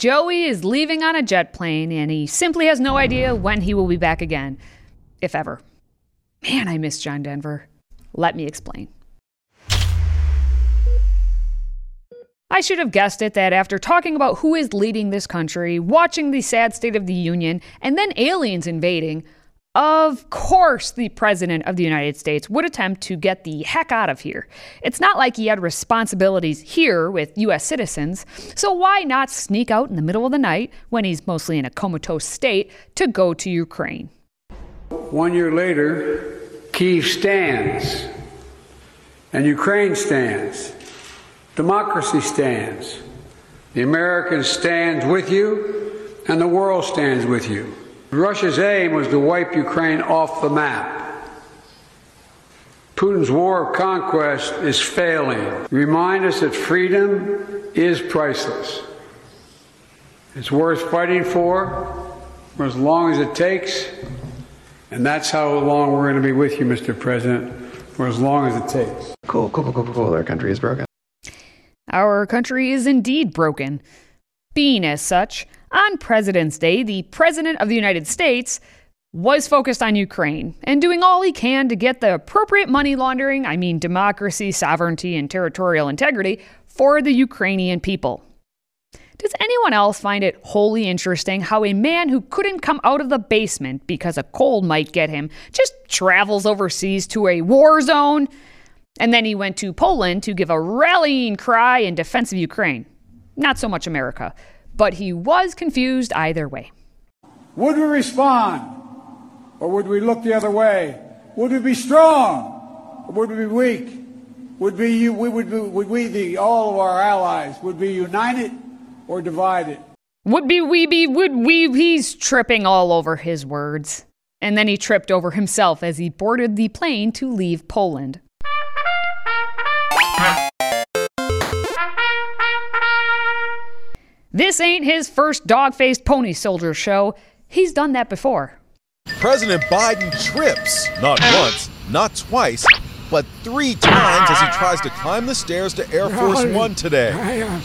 Joey is leaving on a jet plane and he simply has no idea when he will be back again, if ever. Man, I miss John Denver. Let me explain. I should have guessed it that after talking about who is leading this country, watching the sad state of the Union, and then aliens invading, of course the President of the United States would attempt to get the heck out of here. It's not like he had responsibilities here with US citizens, so why not sneak out in the middle of the night, when he's mostly in a comatose state, to go to Ukraine? One year later, Kiev stands, and Ukraine stands. Democracy stands. The Americans stand with you, and the world stands with you. Russia's aim was to wipe Ukraine off the map. Putin's war of conquest is failing. Remind us that freedom is priceless. It's worth fighting for for as long as it takes, and that's how long we're going to be with you, Mr. President, for as long as it takes. Cool, cool, cool, cool, cool. Our country is broken. Our country is indeed broken. Being as such, on President's Day, the President of the United States was focused on Ukraine and doing all he can to get the appropriate money laundering, I mean democracy, sovereignty, and territorial integrity, for the Ukrainian people. Does anyone else find it wholly interesting how a man who couldn't come out of the basement because a cold might get him just travels overseas to a war zone? And then he went to Poland to give a rallying cry in defense of Ukraine. Not so much America but he was confused either way. Would we respond or would we look the other way? Would we be strong or would we be weak? Would, be, we, would, would we, the, all of our allies, would be united or divided? Would be we be would we he's tripping all over his words. And then he tripped over himself as he boarded the plane to leave Poland. This ain't his first dog faced pony soldier show. He's done that before. President Biden trips, not once, not twice, but three times as he tries to climb the stairs to Air Force One today. Uh.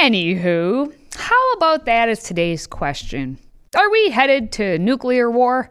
Anywho, how about that as today's question? Are we headed to nuclear war?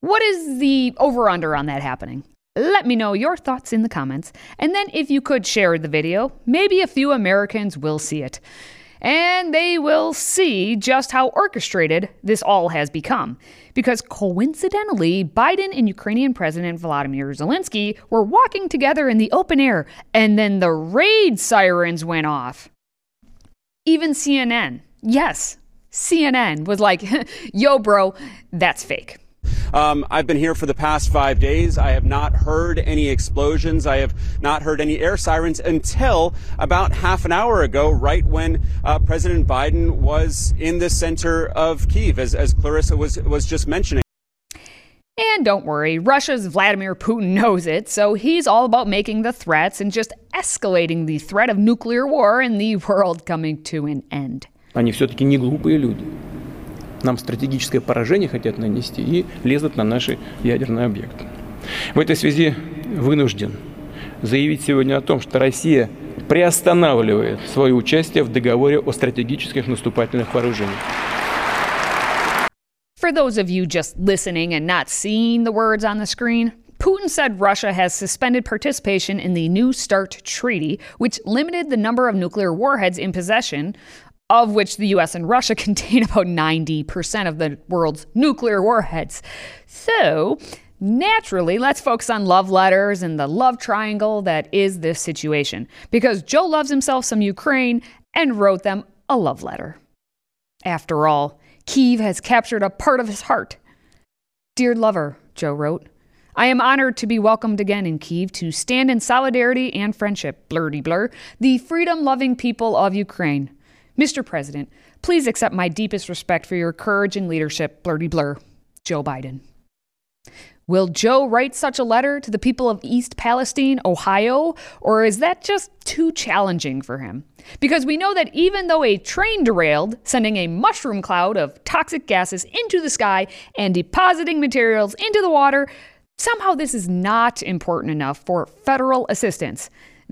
What is the over under on that happening? Let me know your thoughts in the comments, and then if you could share the video, maybe a few Americans will see it and they will see just how orchestrated this all has become. Because coincidentally, Biden and Ukrainian President Volodymyr Zelensky were walking together in the open air, and then the raid sirens went off. Even CNN, yes, CNN was like, yo, bro, that's fake. Um, I've been here for the past five days. I have not heard any explosions. I have not heard any air sirens until about half an hour ago, right when uh, President Biden was in the center of Kiev, as, as Clarissa was, was just mentioning. And don't worry, Russia's Vladimir Putin knows it, so he's all about making the threats and just escalating the threat of nuclear war and the world coming to an end. Они все-таки не глупые люди. Нам стратегическое поражение хотят нанести и лезут на наши ядерные объекты. В этой связи вынужден заявить сегодня о том, что Россия приостанавливает свое участие в договоре о стратегических наступательных вооружениях. For those of you just listening and not seeing the words on the screen, Putin said Russia has suspended participation in the New START treaty, which limited the number of nuclear warheads in possession of which the US and Russia contain about 90% of the world's nuclear warheads. So, naturally, let's focus on love letters and the love triangle that is this situation. Because Joe loves himself some Ukraine and wrote them a love letter. After all, Kiev has captured a part of his heart. Dear lover, Joe wrote, I am honored to be welcomed again in Kiev to stand in solidarity and friendship, blurdy blur, the freedom loving people of Ukraine. Mr. President, please accept my deepest respect for your courage and leadership, blurdy blur. Joe Biden. Will Joe write such a letter to the people of East Palestine, Ohio, or is that just too challenging for him? Because we know that even though a train derailed, sending a mushroom cloud of toxic gases into the sky and depositing materials into the water, somehow this is not important enough for federal assistance.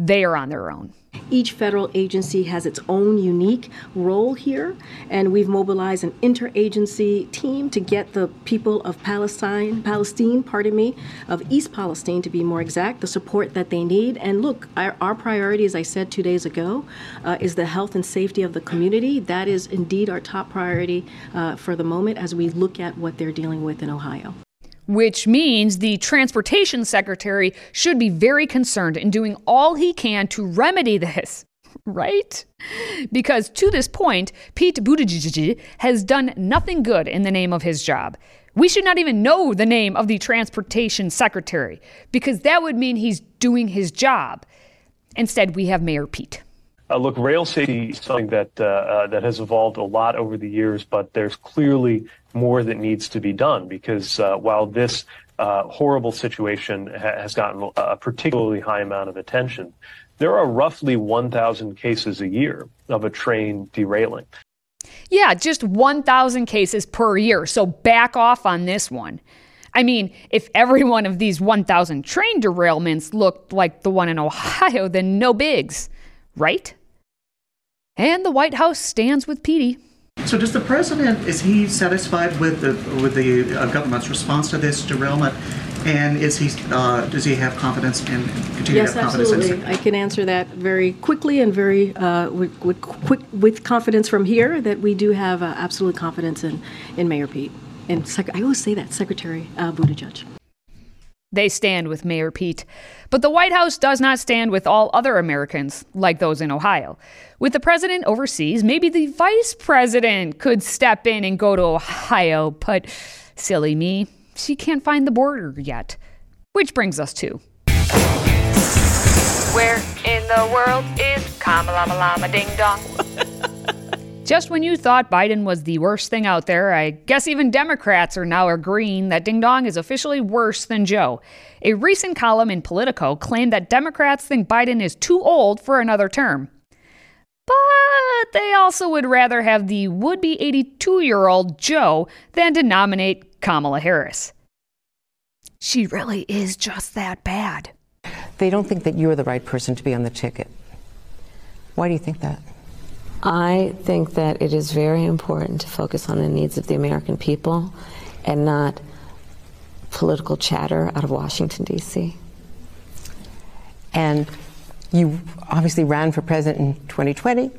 They are on their own. Each federal agency has its own unique role here, and we've mobilized an interagency team to get the people of Palestine, Palestine, pardon me, of East Palestine to be more exact, the support that they need. And look, our, our priority, as I said two days ago, uh, is the health and safety of the community. That is indeed our top priority uh, for the moment as we look at what they're dealing with in Ohio which means the transportation secretary should be very concerned in doing all he can to remedy this. Right? Because to this point, Pete Buttigieg has done nothing good in the name of his job. We should not even know the name of the transportation secretary because that would mean he's doing his job. Instead, we have Mayor Pete. Uh, look, rail safety is something that uh, uh, that has evolved a lot over the years, but there's clearly more that needs to be done because uh, while this uh, horrible situation ha- has gotten a particularly high amount of attention, there are roughly 1,000 cases a year of a train derailing. Yeah, just 1,000 cases per year. So back off on this one. I mean, if every one of these 1,000 train derailments looked like the one in Ohio, then no bigs, right? And the White House stands with Petey. So, does the president is he satisfied with the with the uh, government's response to this derailment? And is he uh, does he have confidence in continue yes, to have confidence absolutely. I can answer that very quickly and very uh, with, with, quick with confidence from here that we do have uh, absolute confidence in in Mayor Pete and Sec- I always say that Secretary uh, Buttigieg. They stand with Mayor Pete. But the White House does not stand with all other Americans, like those in Ohio. With the president overseas, maybe the vice president could step in and go to Ohio, but silly me, she can't find the border yet. Which brings us to. Where in the world is Kamala Lama Ding Dong? Just when you thought Biden was the worst thing out there, I guess even Democrats are now agreeing that Ding Dong is officially worse than Joe. A recent column in Politico claimed that Democrats think Biden is too old for another term. But they also would rather have the would be 82 year old Joe than to nominate Kamala Harris. She really is just that bad. They don't think that you're the right person to be on the ticket. Why do you think that? I think that it is very important to focus on the needs of the American people and not political chatter out of Washington, D.C. And you obviously ran for president in 2020.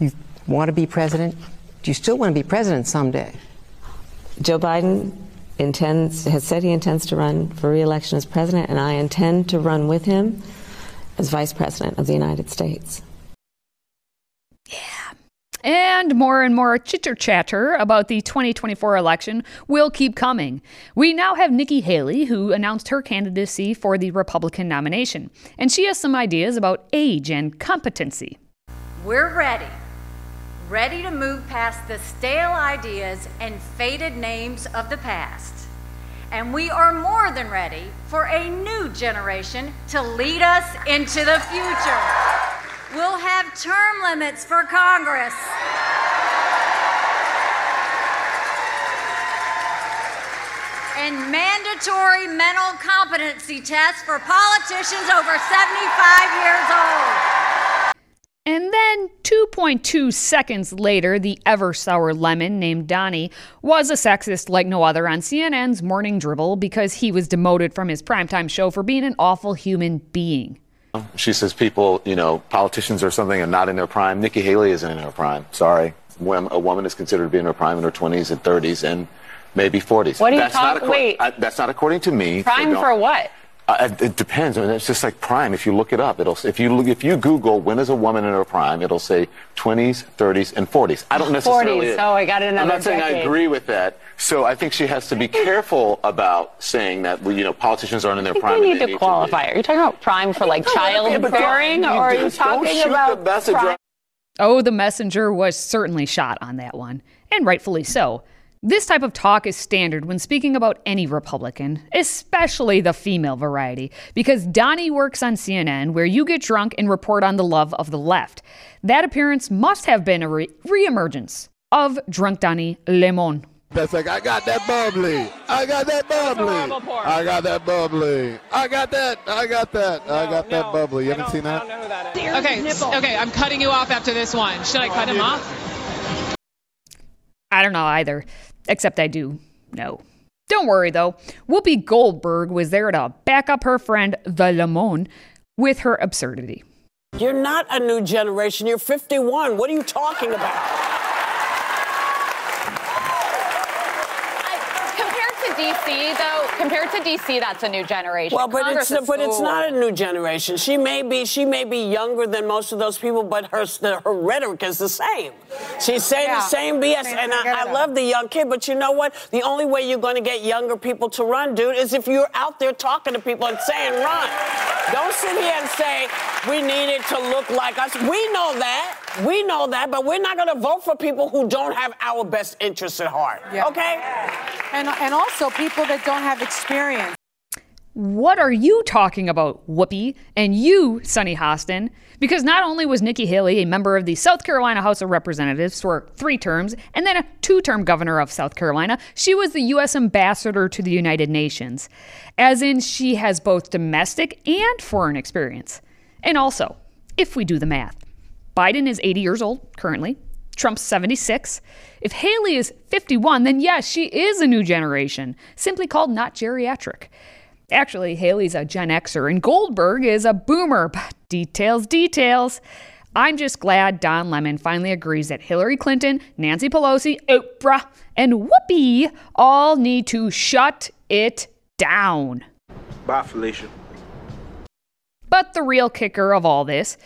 You want to be president. Do you still want to be president someday? Joe Biden intends has said he intends to run for re-election as president, and I intend to run with him as vice president of the United States. And more and more chitter chatter about the 2024 election will keep coming. We now have Nikki Haley, who announced her candidacy for the Republican nomination, and she has some ideas about age and competency. We're ready. Ready to move past the stale ideas and faded names of the past. And we are more than ready for a new generation to lead us into the future. We'll have term limits for Congress. And mandatory mental competency tests for politicians over 75 years old. And then 2.2 seconds later, the ever sour lemon named Donnie was a sexist like no other on CNN's Morning Dribble because he was demoted from his primetime show for being an awful human being. She says people, you know, politicians or something are not in their prime. Nikki Haley isn't in her prime. Sorry. When a woman is considered to be in her prime in her 20s and 30s and maybe 40s. What do you that's talk? not Wait. I, that's not according to me. Prime for what? Uh, it, it depends. I mean, it's just like prime. If you look it up, it'll if you look, if you Google when is a woman in her prime, it'll say 20s, 30s, and 40s. I don't necessarily. 40s. Oh, I got another I'm not saying I agree with that. So I think she has to be careful about saying that well, you know politicians aren't in their prime. think we need to qualify. Are you talking about prime for like childbearing, or are you talking about the messenger. prime? Oh, the messenger was certainly shot on that one, and rightfully so. This type of talk is standard when speaking about any Republican, especially the female variety, because Donnie works on CNN where you get drunk and report on the love of the left. That appearance must have been a re- reemergence of Drunk Donnie Lemon. That's like I got that bubbly. I got that bubbly. I got that bubbly. I got that. I got that. I got that bubbly. You haven't seen that? Okay, s- okay, I'm cutting you off after this one. Should I oh, cut him off? I don't know either, except I do know. Don't worry though, Whoopi Goldberg was there to back up her friend, the Lemon, with her absurdity. You're not a new generation. You're 51. What are you talking about? Compared to DC, though, compared to DC, that's a new generation. Well, but Congress it's but it's not a new generation. She may be she may be younger than most of those people, but her her rhetoric is the same. She's saying Yeah. the same BS, Same and I, I love the young kid. But you know what? The only way you're going to get younger people to run, dude, is if you're out there talking to people and saying run. Don't sit here and say we need it to look like us. We know that. We know that, but we're not going to vote for people who don't have our best interests at heart. Okay? And, and also people that don't have experience. What are you talking about, Whoopi? And you, Sunny Hostin? Because not only was Nikki Haley a member of the South Carolina House of Representatives for three terms and then a two term governor of South Carolina, she was the U.S. ambassador to the United Nations. As in, she has both domestic and foreign experience. And also, if we do the math, Biden is 80 years old currently. Trump's 76. If Haley is 51, then yes, she is a new generation, simply called not geriatric. Actually, Haley's a Gen Xer and Goldberg is a boomer, but details, details. I'm just glad Don Lemon finally agrees that Hillary Clinton, Nancy Pelosi, Oprah, and Whoopi all need to shut it down. Bye, Felicia. But the real kicker of all this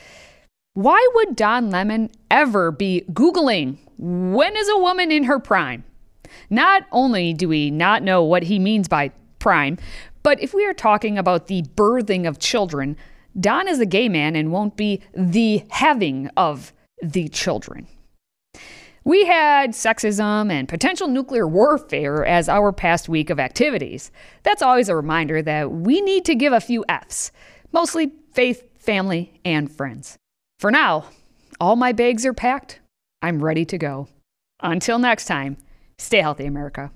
why would Don Lemon ever be Googling when is a woman in her prime? Not only do we not know what he means by prime, but if we are talking about the birthing of children, Don is a gay man and won't be the having of the children. We had sexism and potential nuclear warfare as our past week of activities. That's always a reminder that we need to give a few F's, mostly faith, family, and friends. For now, all my bags are packed. I'm ready to go. Until next time, stay healthy, America.